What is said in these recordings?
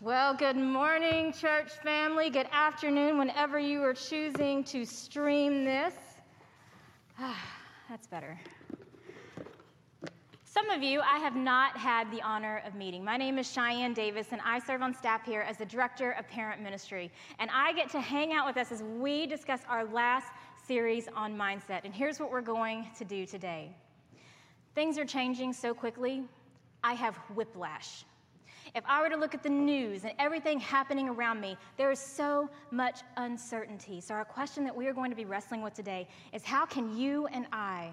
Well, good morning, church family. Good afternoon, whenever you are choosing to stream this. That's better. Some of you I have not had the honor of meeting. My name is Cheyenne Davis, and I serve on staff here as the Director of Parent Ministry. And I get to hang out with us as we discuss our last series on mindset. And here's what we're going to do today things are changing so quickly, I have whiplash. If I were to look at the news and everything happening around me, there is so much uncertainty. So, our question that we are going to be wrestling with today is how can you and I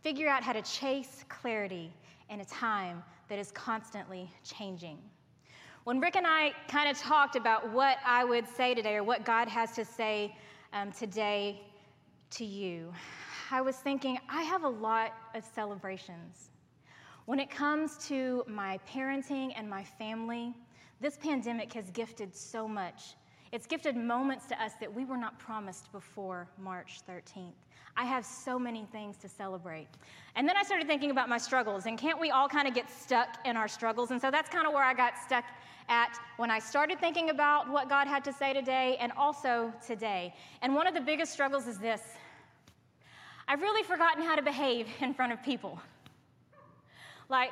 figure out how to chase clarity in a time that is constantly changing? When Rick and I kind of talked about what I would say today or what God has to say um, today to you, I was thinking I have a lot of celebrations. When it comes to my parenting and my family, this pandemic has gifted so much. It's gifted moments to us that we were not promised before March 13th. I have so many things to celebrate. And then I started thinking about my struggles, and can't we all kind of get stuck in our struggles? And so that's kind of where I got stuck at when I started thinking about what God had to say today and also today. And one of the biggest struggles is this I've really forgotten how to behave in front of people. Like,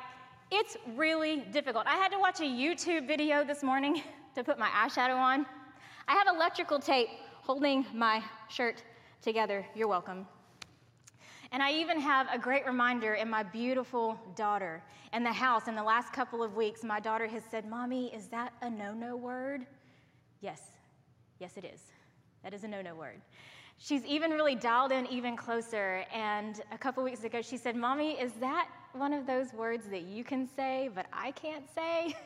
it's really difficult. I had to watch a YouTube video this morning to put my eyeshadow on. I have electrical tape holding my shirt together. You're welcome. And I even have a great reminder in my beautiful daughter. In the house, in the last couple of weeks, my daughter has said, Mommy, is that a no no word? Yes, yes, it is. That is a no no word. She's even really dialed in even closer. And a couple weeks ago, she said, Mommy, is that one of those words that you can say, but I can't say?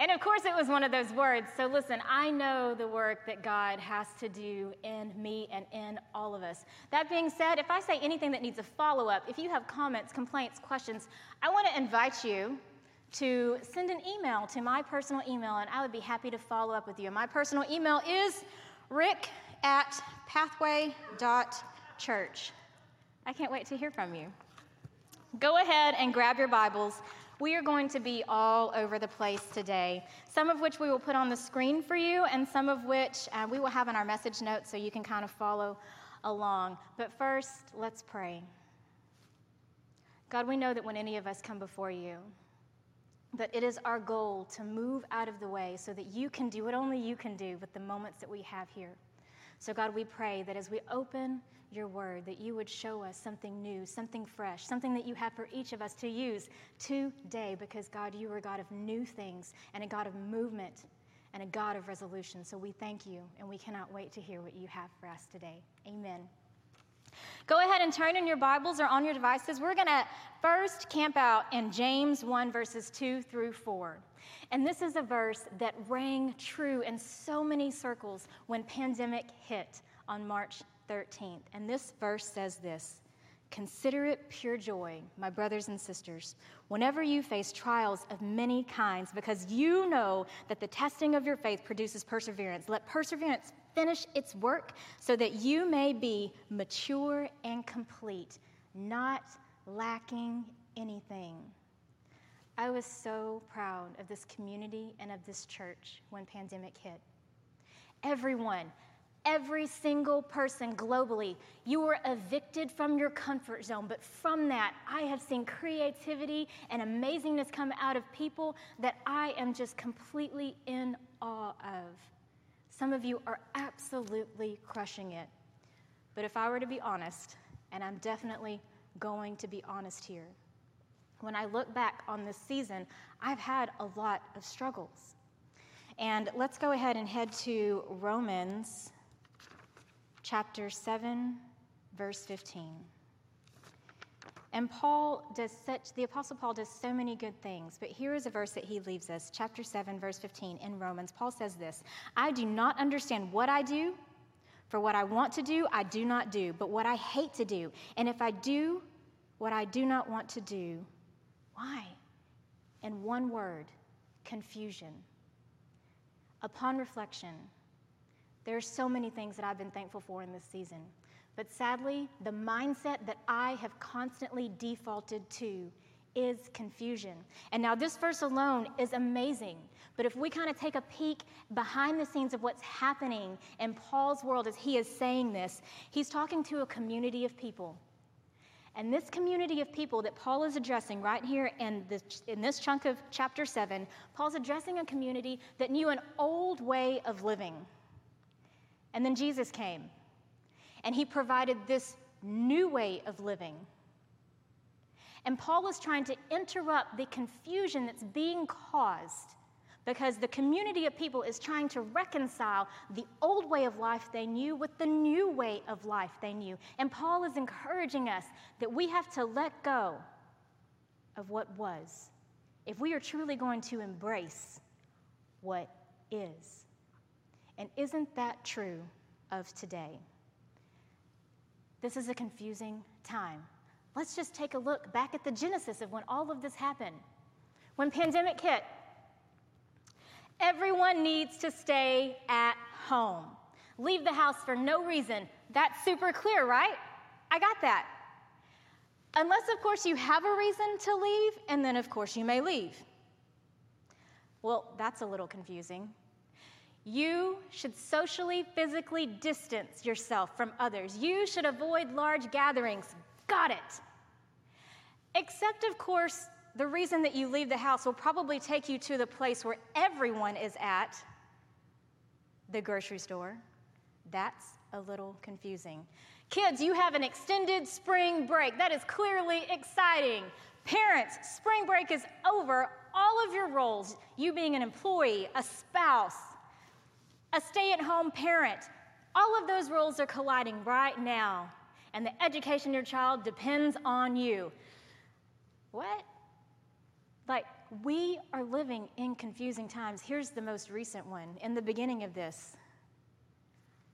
And of course, it was one of those words. So listen, I know the work that God has to do in me and in all of us. That being said, if I say anything that needs a follow up, if you have comments, complaints, questions, I want to invite you to send an email to my personal email, and I would be happy to follow up with you. My personal email is rick at pathway.church. I can't wait to hear from you. Go ahead and grab your Bibles. We are going to be all over the place today, some of which we will put on the screen for you, and some of which uh, we will have in our message notes so you can kind of follow along. But first, let's pray. God, we know that when any of us come before you, that it is our goal to move out of the way so that you can do what only you can do with the moments that we have here. So, God, we pray that as we open your word, that you would show us something new, something fresh, something that you have for each of us to use today, because, God, you are a God of new things and a God of movement and a God of resolution. So we thank you, and we cannot wait to hear what you have for us today. Amen. Go ahead and turn in your Bibles or on your devices. We're going to first camp out in James 1, verses 2 through 4. And this is a verse that rang true in so many circles when pandemic hit on March 13th. And this verse says this Consider it pure joy, my brothers and sisters, whenever you face trials of many kinds, because you know that the testing of your faith produces perseverance. Let perseverance finish its work so that you may be mature and complete, not lacking anything. I was so proud of this community and of this church when pandemic hit. Everyone, every single person globally, you were evicted from your comfort zone, but from that, I have seen creativity and amazingness come out of people that I am just completely in awe of. Some of you are absolutely crushing it. But if I were to be honest, and I'm definitely going to be honest here, when I look back on this season, I've had a lot of struggles. And let's go ahead and head to Romans chapter 7, verse 15. And Paul does such, the Apostle Paul does so many good things, but here is a verse that he leaves us, chapter 7, verse 15 in Romans. Paul says this I do not understand what I do, for what I want to do, I do not do, but what I hate to do. And if I do what I do not want to do, why? In one word, confusion. Upon reflection, there are so many things that I've been thankful for in this season. But sadly, the mindset that I have constantly defaulted to is confusion. And now, this verse alone is amazing. But if we kind of take a peek behind the scenes of what's happening in Paul's world as he is saying this, he's talking to a community of people. And this community of people that Paul is addressing right here in this, in this chunk of chapter 7, Paul's addressing a community that knew an old way of living. And then Jesus came, and he provided this new way of living. And Paul is trying to interrupt the confusion that's being caused because the community of people is trying to reconcile the old way of life they knew with the new way of life they knew. And Paul is encouraging us that we have to let go of what was if we are truly going to embrace what is. And isn't that true of today? This is a confusing time. Let's just take a look back at the genesis of when all of this happened. When pandemic hit, Everyone needs to stay at home. Leave the house for no reason. That's super clear, right? I got that. Unless, of course, you have a reason to leave, and then, of course, you may leave. Well, that's a little confusing. You should socially, physically distance yourself from others. You should avoid large gatherings. Got it. Except, of course, the reason that you leave the house will probably take you to the place where everyone is at the grocery store. That's a little confusing. Kids, you have an extended spring break. That is clearly exciting. Parents, spring break is over. All of your roles, you being an employee, a spouse, a stay at home parent, all of those roles are colliding right now. And the education of your child depends on you. What? Like, we are living in confusing times. Here's the most recent one. In the beginning of this,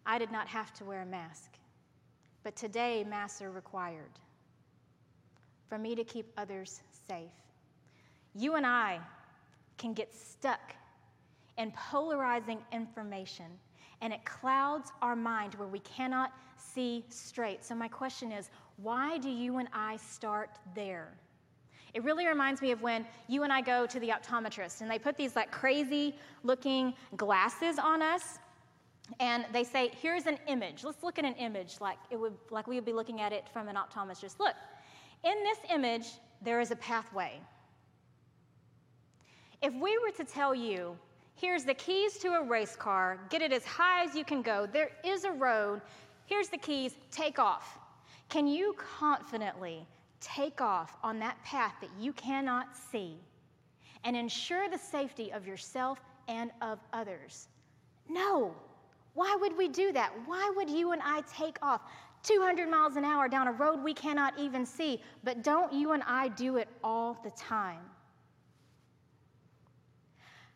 I did not have to wear a mask, but today, masks are required for me to keep others safe. You and I can get stuck in polarizing information, and it clouds our mind where we cannot see straight. So, my question is why do you and I start there? It really reminds me of when you and I go to the optometrist and they put these like crazy looking glasses on us and they say, here's an image. Let's look at an image like it would like we would be looking at it from an optometrist. Look, in this image, there is a pathway. If we were to tell you, here's the keys to a race car, get it as high as you can go, there is a road, here's the keys, take off. Can you confidently take off on that path that you cannot see and ensure the safety of yourself and of others? No. Why would we do that? Why would you and I take off 200 miles an hour down a road we cannot even see? But don't you and I do it all the time?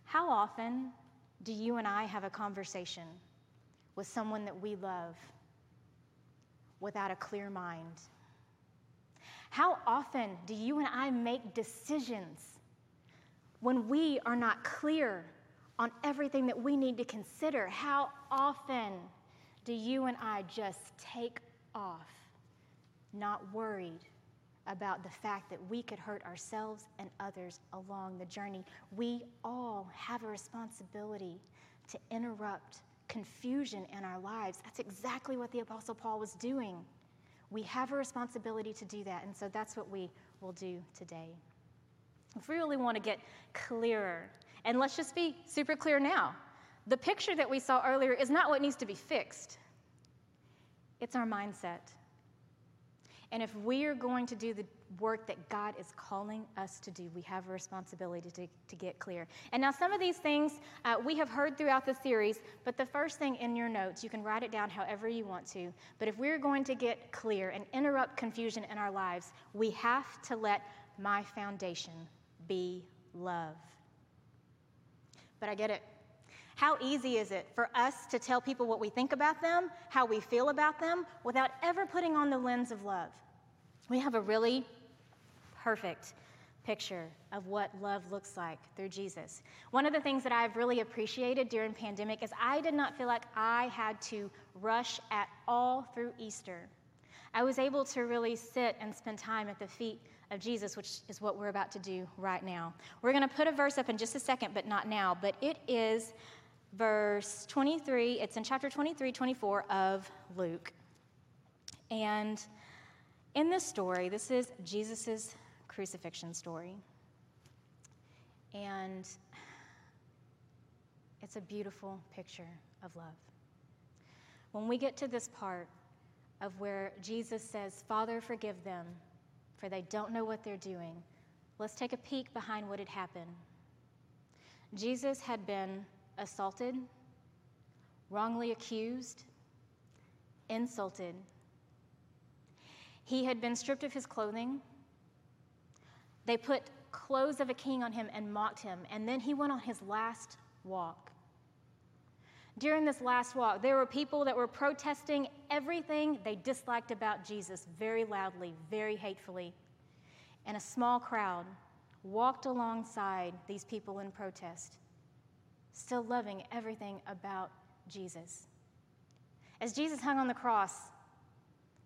How often do you and I have a conversation with someone that we love without a clear mind? How often do you and I make decisions when we are not clear on everything that we need to consider? How often do you and I just take off, not worried about the fact that we could hurt ourselves and others along the journey? We all have a responsibility to interrupt confusion in our lives. That's exactly what the Apostle Paul was doing. We have a responsibility to do that, and so that's what we will do today. If we really want to get clearer, and let's just be super clear now the picture that we saw earlier is not what needs to be fixed, it's our mindset. And if we are going to do the work that God is calling us to do, we have a responsibility to, to get clear. And now, some of these things uh, we have heard throughout the series, but the first thing in your notes, you can write it down however you want to. But if we're going to get clear and interrupt confusion in our lives, we have to let my foundation be love. But I get it. How easy is it for us to tell people what we think about them, how we feel about them, without ever putting on the lens of love? We have a really perfect picture of what love looks like through Jesus. One of the things that I've really appreciated during pandemic is I did not feel like I had to rush at all through Easter. I was able to really sit and spend time at the feet of Jesus, which is what we're about to do right now. We're going to put a verse up in just a second, but not now. But it is verse 23, it's in chapter 23, 24 of Luke. And in this story, this is Jesus' crucifixion story. And it's a beautiful picture of love. When we get to this part of where Jesus says, Father, forgive them, for they don't know what they're doing, let's take a peek behind what had happened. Jesus had been assaulted, wrongly accused, insulted. He had been stripped of his clothing. They put clothes of a king on him and mocked him, and then he went on his last walk. During this last walk, there were people that were protesting everything they disliked about Jesus very loudly, very hatefully. And a small crowd walked alongside these people in protest still loving everything about Jesus. As Jesus hung on the cross,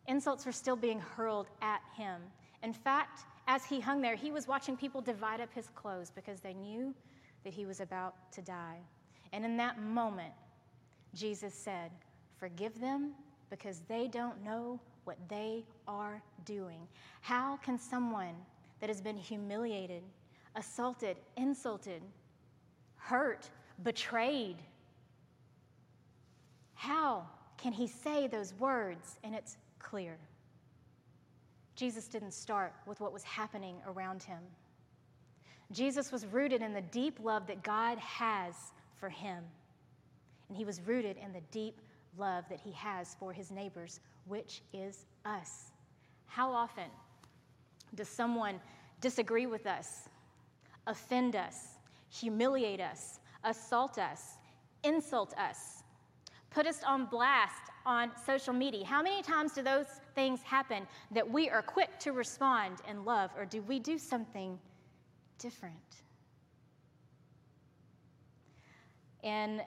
insults were still being hurled at him. In fact, as he hung there, he was watching people divide up his clothes because they knew that he was about to die. And in that moment, Jesus said, Forgive them because they don't know what they are doing. How can someone that has been humiliated, assaulted, insulted, hurt, betrayed. How can he say those words and it's clear? Jesus didn't start with what was happening around him. Jesus was rooted in the deep love that God has for him. And he was rooted in the deep love that he has for his neighbors, which is us. How often does someone disagree with us, offend us, humiliate us, assault us, insult us, put us on blast on social media. How many times do those things happen that we are quick to respond in love, or do we do something different? In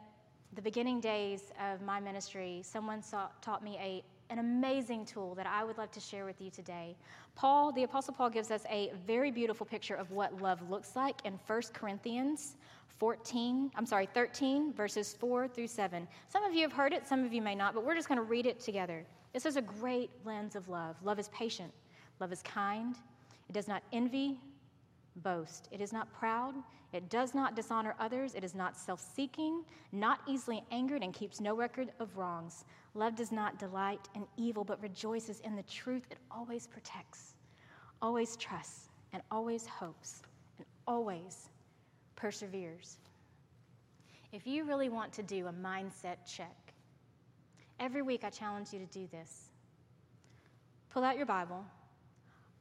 the beginning days of my ministry, someone saw, taught me a, an amazing tool that I would love to share with you today. Paul, the Apostle Paul, gives us a very beautiful picture of what love looks like in 1 Corinthians 14, I'm sorry, 13, verses 4 through 7. Some of you have heard it, some of you may not, but we're just going to read it together. This is a great lens of love. Love is patient, love is kind, it does not envy, boast, it is not proud, it does not dishonor others, it is not self seeking, not easily angered, and keeps no record of wrongs. Love does not delight in evil, but rejoices in the truth. It always protects, always trusts, and always hopes, and always perseveres. If you really want to do a mindset check, every week I challenge you to do this. Pull out your Bible,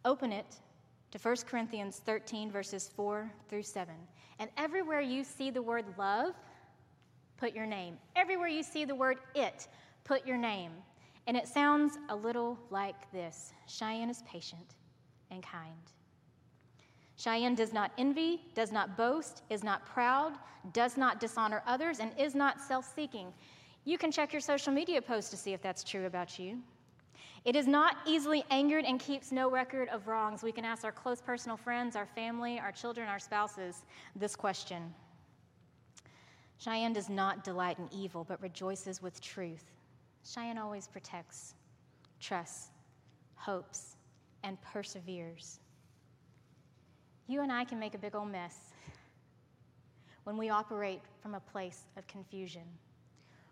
open it to 1 Corinthians 13, verses 4 through 7. And everywhere you see the word love, put your name. Everywhere you see the word it, put your name. And it sounds a little like this Cheyenne is patient and kind. Cheyenne does not envy, does not boast, is not proud, does not dishonor others, and is not self seeking. You can check your social media posts to see if that's true about you. It is not easily angered and keeps no record of wrongs. We can ask our close personal friends, our family, our children, our spouses this question Cheyenne does not delight in evil, but rejoices with truth. Cheyenne always protects, trusts, hopes, and perseveres. You and I can make a big old mess when we operate from a place of confusion.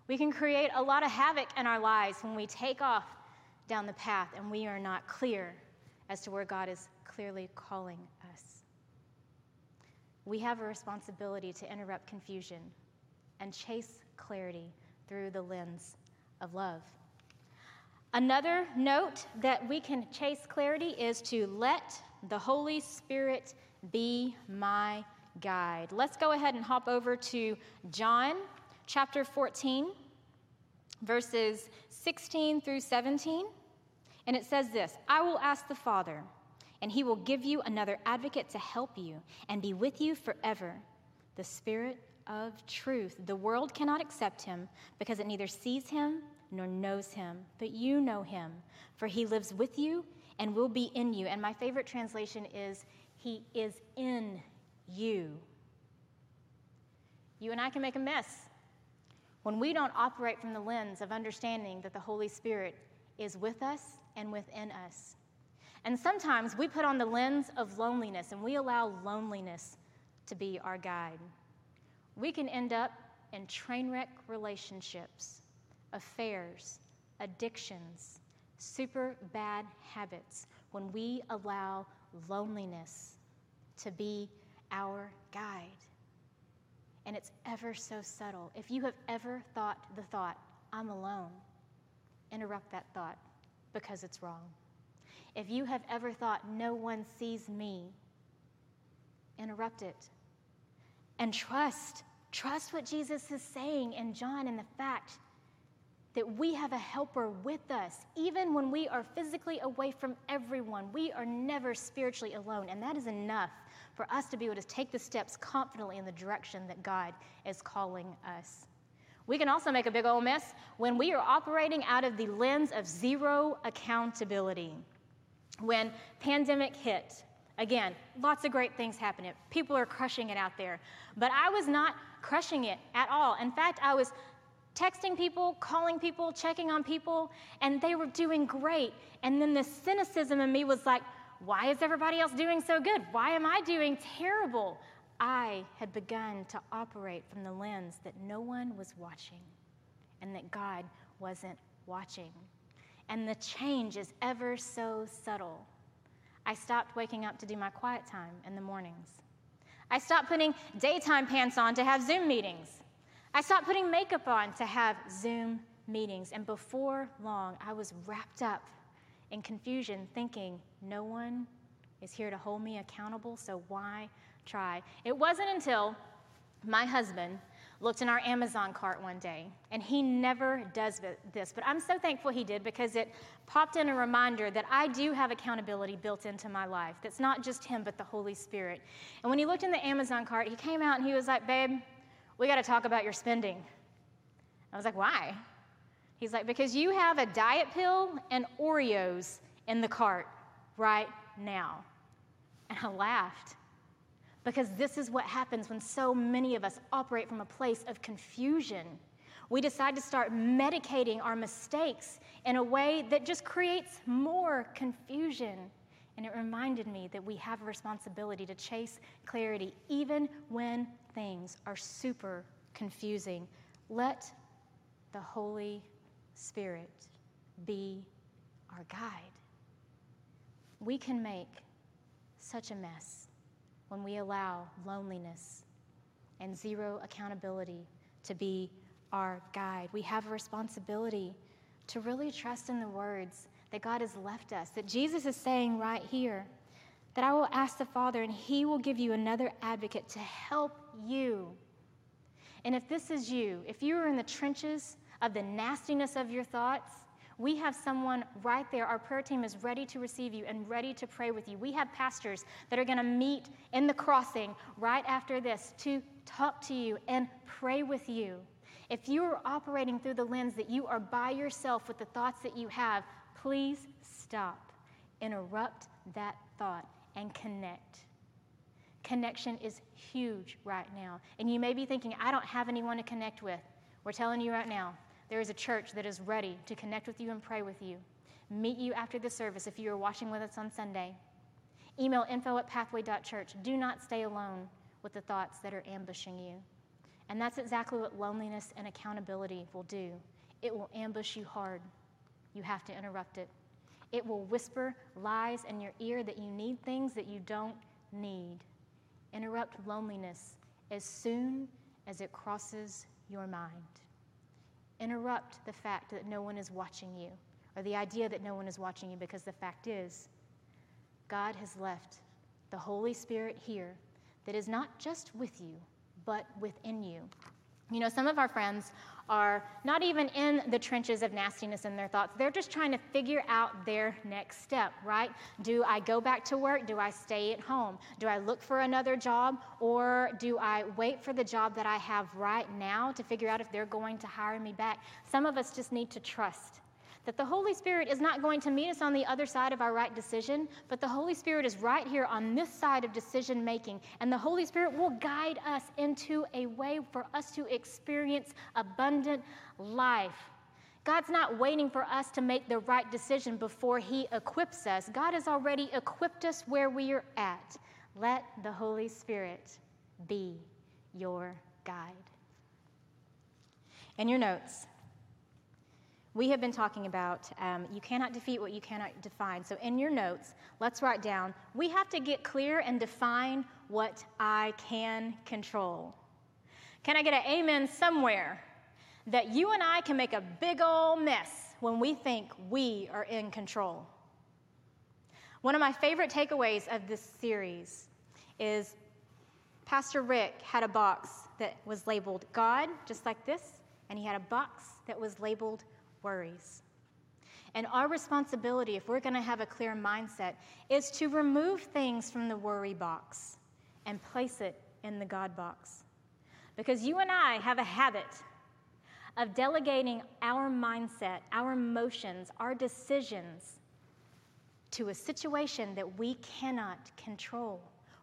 We can create a lot of havoc in our lives when we take off down the path and we are not clear as to where God is clearly calling us. We have a responsibility to interrupt confusion and chase clarity through the lens of love. Another note that we can chase clarity is to let the Holy Spirit be my guide. Let's go ahead and hop over to John chapter 14, verses 16 through 17. And it says this I will ask the Father, and he will give you another advocate to help you and be with you forever the Spirit of truth. The world cannot accept him because it neither sees him nor knows him, but you know him, for he lives with you and will be in you. And my favorite translation is, He is in you. You and I can make a mess when we don't operate from the lens of understanding that the Holy Spirit is with us and within us. And sometimes we put on the lens of loneliness and we allow loneliness to be our guide. We can end up in train wreck relationships, affairs, addictions, super bad habits when we allow loneliness to be our guide. And it's ever so subtle. If you have ever thought the thought, I'm alone, interrupt that thought because it's wrong. If you have ever thought, no one sees me, interrupt it. And trust, trust what Jesus is saying in John and the fact that we have a helper with us. Even when we are physically away from everyone, we are never spiritually alone. And that is enough for us to be able to take the steps confidently in the direction that God is calling us. We can also make a big old mess when we are operating out of the lens of zero accountability. When pandemic hit, again, lots of great things happening. People are crushing it out there. But I was not crushing it at all. In fact, I was texting people, calling people, checking on people, and they were doing great. And then the cynicism in me was like, why is everybody else doing so good? Why am I doing terrible? I had begun to operate from the lens that no one was watching and that God wasn't watching. And the change is ever so subtle. I stopped waking up to do my quiet time in the mornings. I stopped putting daytime pants on to have Zoom meetings. I stopped putting makeup on to have Zoom meetings. And before long, I was wrapped up in confusion, thinking, no one is here to hold me accountable, so why try? It wasn't until my husband looked in our Amazon cart one day, and he never does this, but I'm so thankful he did because it popped in a reminder that I do have accountability built into my life. That's not just him, but the Holy Spirit. And when he looked in the Amazon cart, he came out and he was like, Babe, we got to talk about your spending. I was like, Why? He's like, Because you have a diet pill and Oreos in the cart right now. And I laughed because this is what happens when so many of us operate from a place of confusion. We decide to start medicating our mistakes in a way that just creates more confusion. And it reminded me that we have a responsibility to chase clarity even when things are super confusing. Let the Holy Spirit be our guide. We can make such a mess when we allow loneliness and zero accountability to be our guide. We have a responsibility to really trust in the words that God has left us, that Jesus is saying right here that I will ask the Father and He will give you another advocate to help you. And if this is you, if you are in the trenches of the nastiness of your thoughts, we have someone right there. Our prayer team is ready to receive you and ready to pray with you. We have pastors that are going to meet in the crossing right after this to talk to you and pray with you. If you are operating through the lens that you are by yourself with the thoughts that you have, please stop. Interrupt that thought and connect. Connection is huge right now. And you may be thinking, I don't have anyone to connect with. We're telling you right now, there is a church that is ready to connect with you and pray with you. Meet you after the service if you are watching with us on Sunday. Email info at pathway.church. Do not stay alone with the thoughts that are ambushing you. And that's exactly what loneliness and accountability will do. It will ambush you hard. You have to interrupt it. It will whisper lies in your ear that you need things that you don't need. Interrupt loneliness as soon as it crosses your mind interrupt the fact that no one is watching you or the idea that no one is watching you because the fact is, God has left the Holy Spirit here that is not just with you, but within you. You know, some of our friends are not even in the trenches of nastiness in their thoughts. They're just trying to figure out their next step, right? Do I go back to work? Do I stay at home? Do I look for another job? Or do I wait for the job that I have right now to figure out if they're going to hire me back? Some of us just need to trust that the Holy Spirit is not going to meet us on the other side of our right decision, but the Holy Spirit is right here on this side of decision making. And the Holy Spirit will guide us into a way for us to experience abundant life. God's not waiting for us to make the right decision before He equips us. God has already equipped us where we are at. Let the Holy Spirit be your guide. In your notes, we have been talking about um, you cannot defeat what you cannot define. So, in your notes, let's write down we have to get clear and define what I can control. Can I get an amen somewhere? That you and I can make a big old mess when we think we are in control. One of my favorite takeaways of this series is Pastor Rick had a box that was labeled God, just like this, and he had a box that was labeled worries. And our responsibility, if we're going to have a clear mindset, is to remove things from the worry box and place it in the God box. Because you and I have a habit of delegating our mindset, our emotions, our decisions to a situation that we cannot control.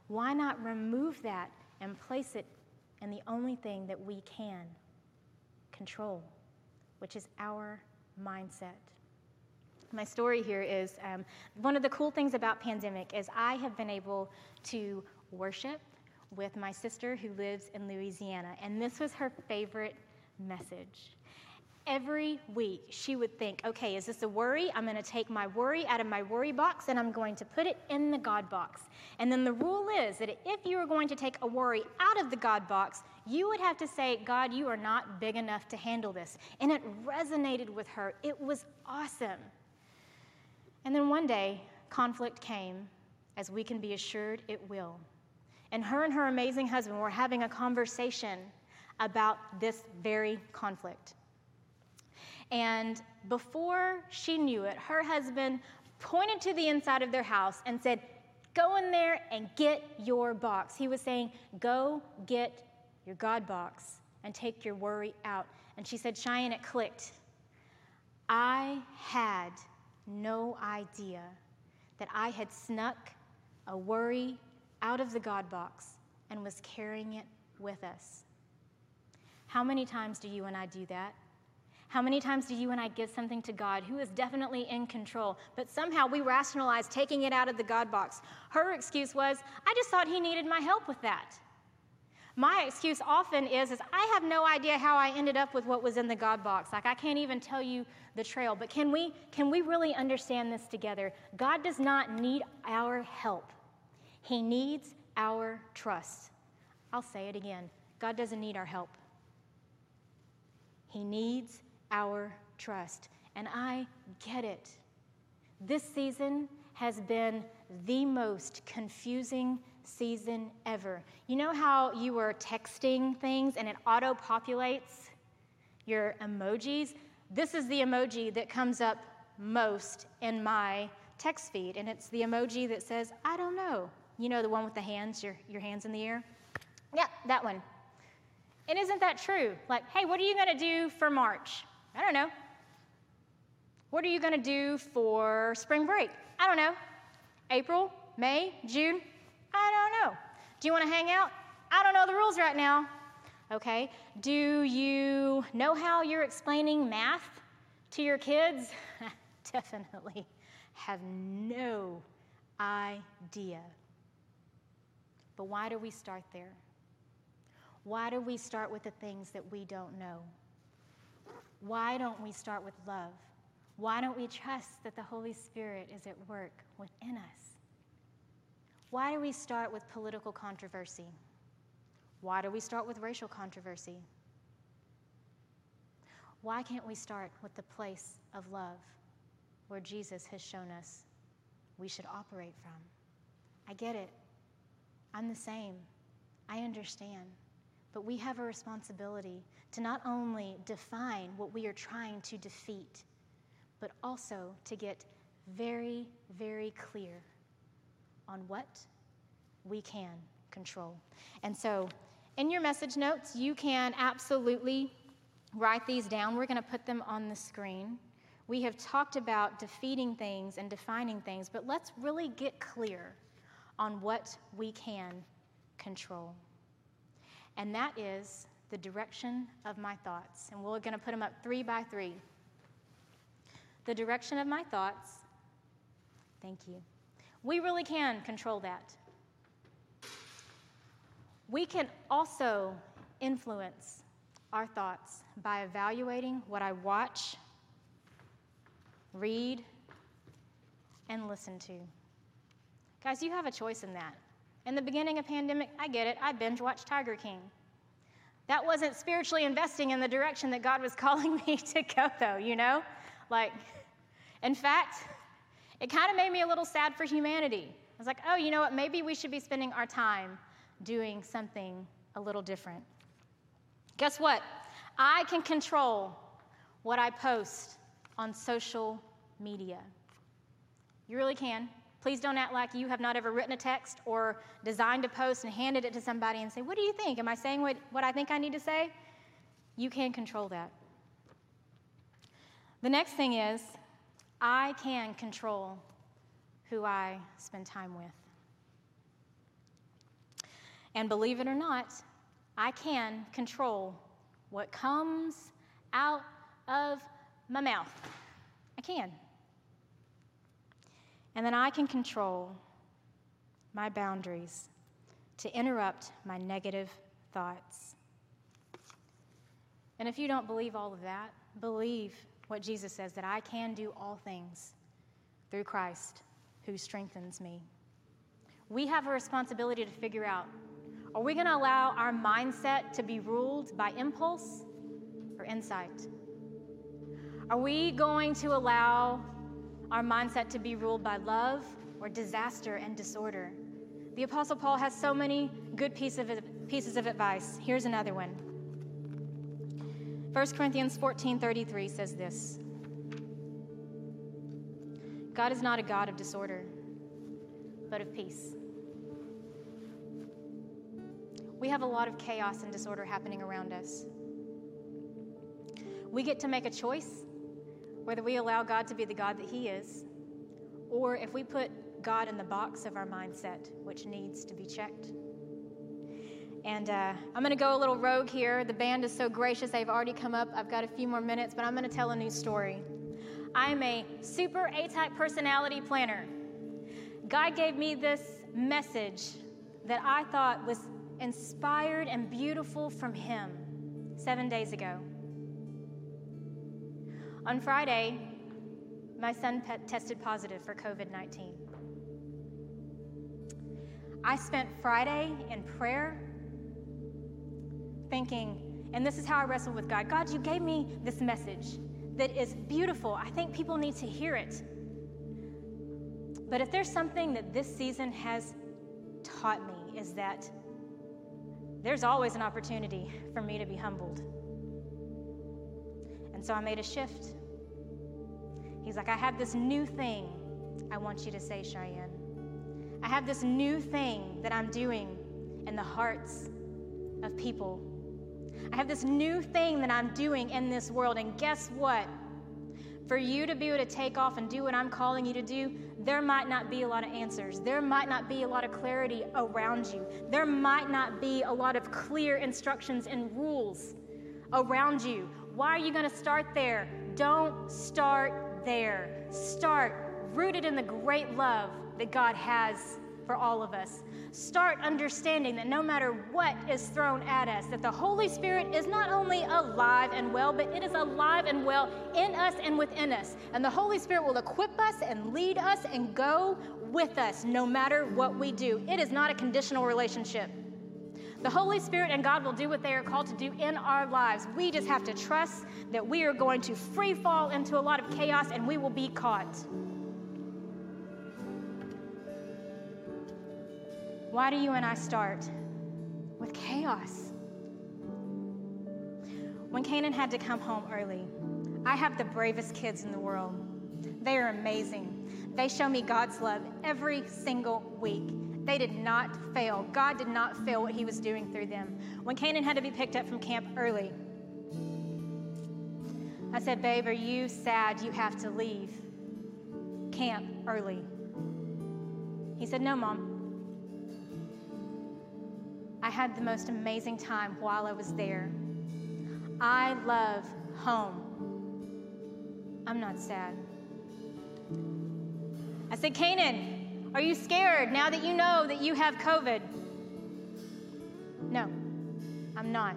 Why not remove that and place it in the only thing that we can control, which is our mindset. My story here is um, one of the cool things about pandemic is I have been able to worship with my sister who lives in Louisiana, and this was her favorite message every week she would think, okay, is this a worry? I'm going to take my worry out of my worry box and I'm going to put it in the God box. And then the rule is that if you were going to take a worry out of the God box, you would have to say, God, you are not big enough to handle this. And it resonated with her. It was awesome. And then one day, conflict came, as we can be assured it will. And her and her amazing husband were having a conversation about this very conflict. And before she knew it, her husband pointed to the inside of their house and said, Go in there and get your box. He was saying, Go get your God box and take your worry out. And she said, Cheyenne, it clicked. I had no idea that I had snuck a worry out of the God box and was carrying it with us. How many times do you and I do that? How many times do you and I give something to God who is definitely in control, but somehow we rationalize taking it out of the God box? Her excuse was, I just thought he needed my help with that. My excuse often is, is I have no idea how I ended up with what was in the God box. Like I can't even tell you the trail. But can we can we really understand this together? God does not need our help. He needs our trust. I'll say it again. God doesn't need our help. He needs our trust. And I get it. This season has been the most confusing season ever. You know how you were texting things and it auto populates your emojis? This is the emoji that comes up most in my text feed, and it's the emoji that says, I don't know. You know, the one with the hands, your, your hands in the air? Yeah, that one. And isn't that true? Like, hey, what are you going to do for March? I don't know. What are you going to do for spring break? I don't know. April, May, June? I don't know. Do you want to hang out? I don't know the rules right now. Okay. Do you know how you're explaining math to your kids? Definitely have no idea. But why do we start there? Why do we start with the things that we don't know? Why don't we start with love? Why don't we trust that the Holy Spirit is at work within us? Why do we start with political controversy? Why do we start with racial controversy? Why can't we start with the place of love where Jesus has shown us we should operate from? I get it. I'm the same. I understand. But we have a responsibility to not only define what we are trying to defeat, but also to get very, very clear on what we can control. And so, in your message notes, you can absolutely write these down. We're going to put them on the screen. We have talked about defeating things and defining things, but let's really get clear on what we can control. And that is the direction of my thoughts. And we're going to put them up three by three. The direction of my thoughts. Thank you. We really can control that. We can also influence our thoughts by evaluating what I watch, read, and listen to. Guys, you have a choice in that. In the beginning of pandemic, I get it. I binge watched Tiger King. That wasn't spiritually investing in the direction that God was calling me to go, though, you know? Like, in fact, it kind of made me a little sad for humanity. I was like, oh, you know what? Maybe we should be spending our time doing something a little different. Guess what? I can control what I post on social media. You really can. Please don't act like you have not ever written a text or designed a post and handed it to somebody and say, What do you think? Am I saying what, what I think I need to say? You can control that. The next thing is, I can control who I spend time with. And believe it or not, I can control what comes out of my mouth. I can. And then I can control my boundaries to interrupt my negative thoughts. And if you don't believe all of that, believe what Jesus says that I can do all things through Christ who strengthens me. We have a responsibility to figure out are we going to allow our mindset to be ruled by impulse or insight? Are we going to allow our mindset to be ruled by love or disaster and disorder? The Apostle Paul has so many good piece of, pieces of advice. Here's another one. 1 Corinthians 14:33 says this. God is not a God of disorder, but of peace. We have a lot of chaos and disorder happening around us. We get to make a choice whether we allow God to be the God that He is, or if we put God in the box of our mindset, which needs to be checked. And uh, I'm going to go a little rogue here. The band is so gracious, they've already come up. I've got a few more minutes, but I'm going to tell a new story. I'm a super A type personality planner. God gave me this message that I thought was inspired and beautiful from Him seven days ago. On Friday, my son tested positive for COVID 19. I spent Friday in prayer thinking, and this is how I wrestled with God God, you gave me this message that is beautiful. I think people need to hear it. But if there's something that this season has taught me, is that there's always an opportunity for me to be humbled. And so I made a shift. He's like, I have this new thing I want you to say, Cheyenne. I have this new thing that I'm doing in the hearts of people. I have this new thing that I'm doing in this world. And guess what? For you to be able to take off and do what I'm calling you to do, there might not be a lot of answers. There might not be a lot of clarity around you. There might not be a lot of clear instructions and rules around you. Why are you going to start there? Don't start there. Start rooted in the great love that God has for all of us. Start understanding that no matter what is thrown at us, that the Holy Spirit is not only alive and well, but it is alive and well in us and within us. And the Holy Spirit will equip us and lead us and go with us no matter what we do. It is not a conditional relationship. The Holy Spirit and God will do what they are called to do in our lives. We just have to trust that we are going to free fall into a lot of chaos and we will be caught. Why do you and I start with chaos? When Canaan had to come home early, I have the bravest kids in the world. They are amazing. They show me God's love every single week. They did not fail. God did not fail what He was doing through them. When Canaan had to be picked up from camp early, I said, Babe, are you sad you have to leave camp early? He said, No, Mom. I had the most amazing time while I was there. I love home. I'm not sad. I said, Canaan, are you scared now that you know that you have COVID? No, I'm not.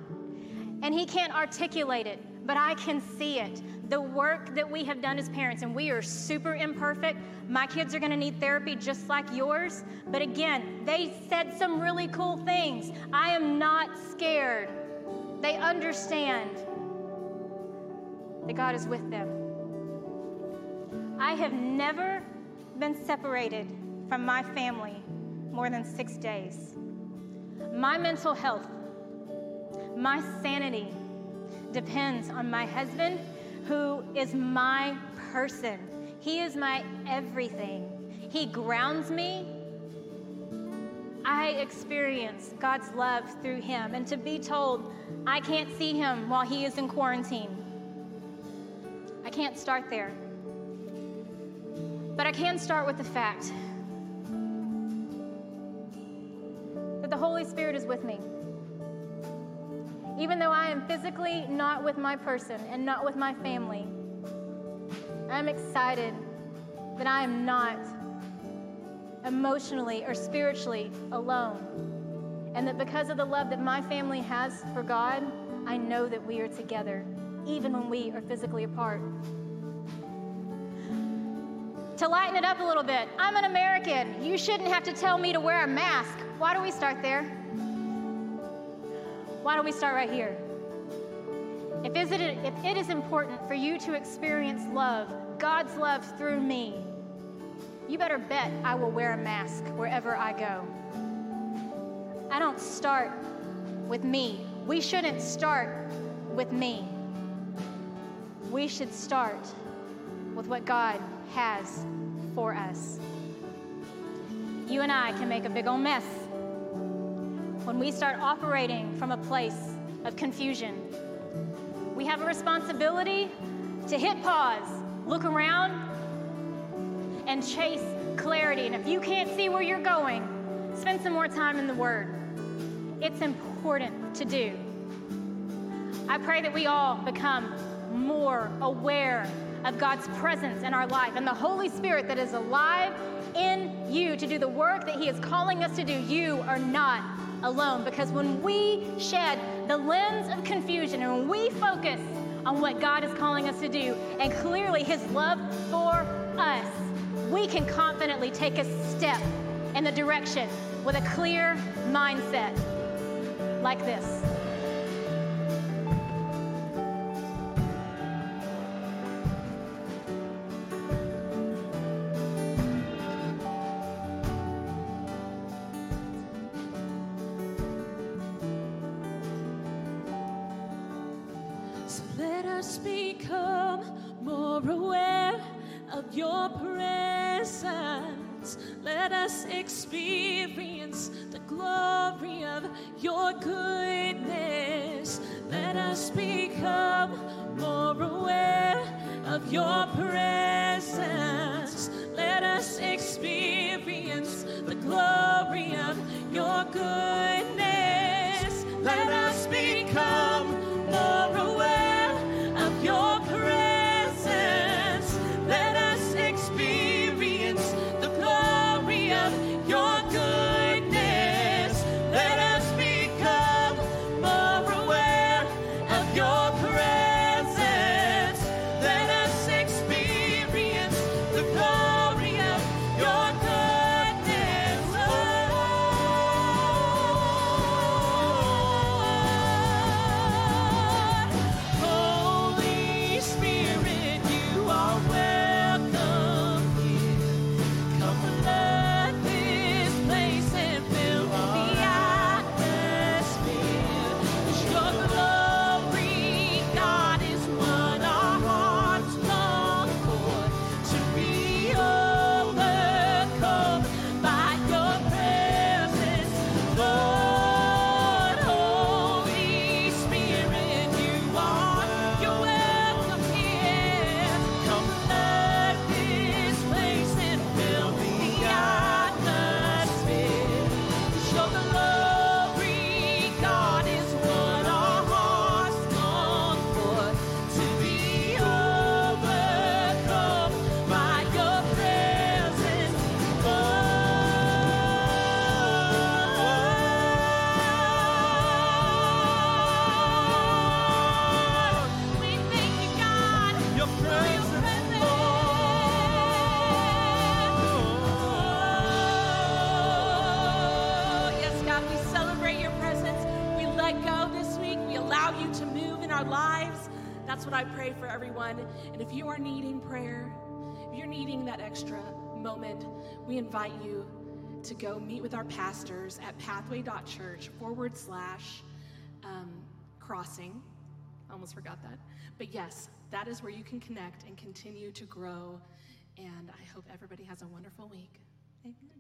And he can't articulate it, but I can see it. The work that we have done as parents, and we are super imperfect. My kids are going to need therapy just like yours. But again, they said some really cool things. I am not scared. They understand that God is with them. I have never been separated from my family more than six days. My mental health, my sanity depends on my husband, who is my person. He is my everything. He grounds me. I experience God's love through him. And to be told I can't see him while he is in quarantine, I can't start there. But I can start with the fact the Holy Spirit is with me. Even though I am physically not with my person and not with my family, I'm excited that I am not emotionally or spiritually alone. And that because of the love that my family has for God, I know that we are together, even when we are physically apart to lighten it up a little bit, I'm an American. You shouldn't have to tell me to wear a mask. Why do we start there? Why don't we start right here? If, it, is important for you to experience love, God's love through me, you better bet I will wear a mask wherever I go. I don't start with me. We shouldn't start with me. We should start with what God has for us. You and I can make a big old mess when we start operating from a place of confusion. We have a responsibility to hit pause, look around, and chase clarity. And if you can't see where you're going, spend some more time in the Word. It's important to do. I pray that we all become more aware of God's presence in our life and the Holy Spirit that is alive in you to do the work that He is calling us to do. You are not alone because when we shed the lens of confusion and when we focus on what God is calling us to do and clearly His love for us, we can confidently take a step in the direction with a clear mindset like this. Your presence. Let us experience the glory of your goodness. Let us become And if you are needing prayer, if you're needing that extra moment, we invite you to go meet with our pastors at pathway.church forward slash um, crossing. Almost forgot that. But yes, that is where you can connect and continue to grow. And I hope everybody has a wonderful week. Amen.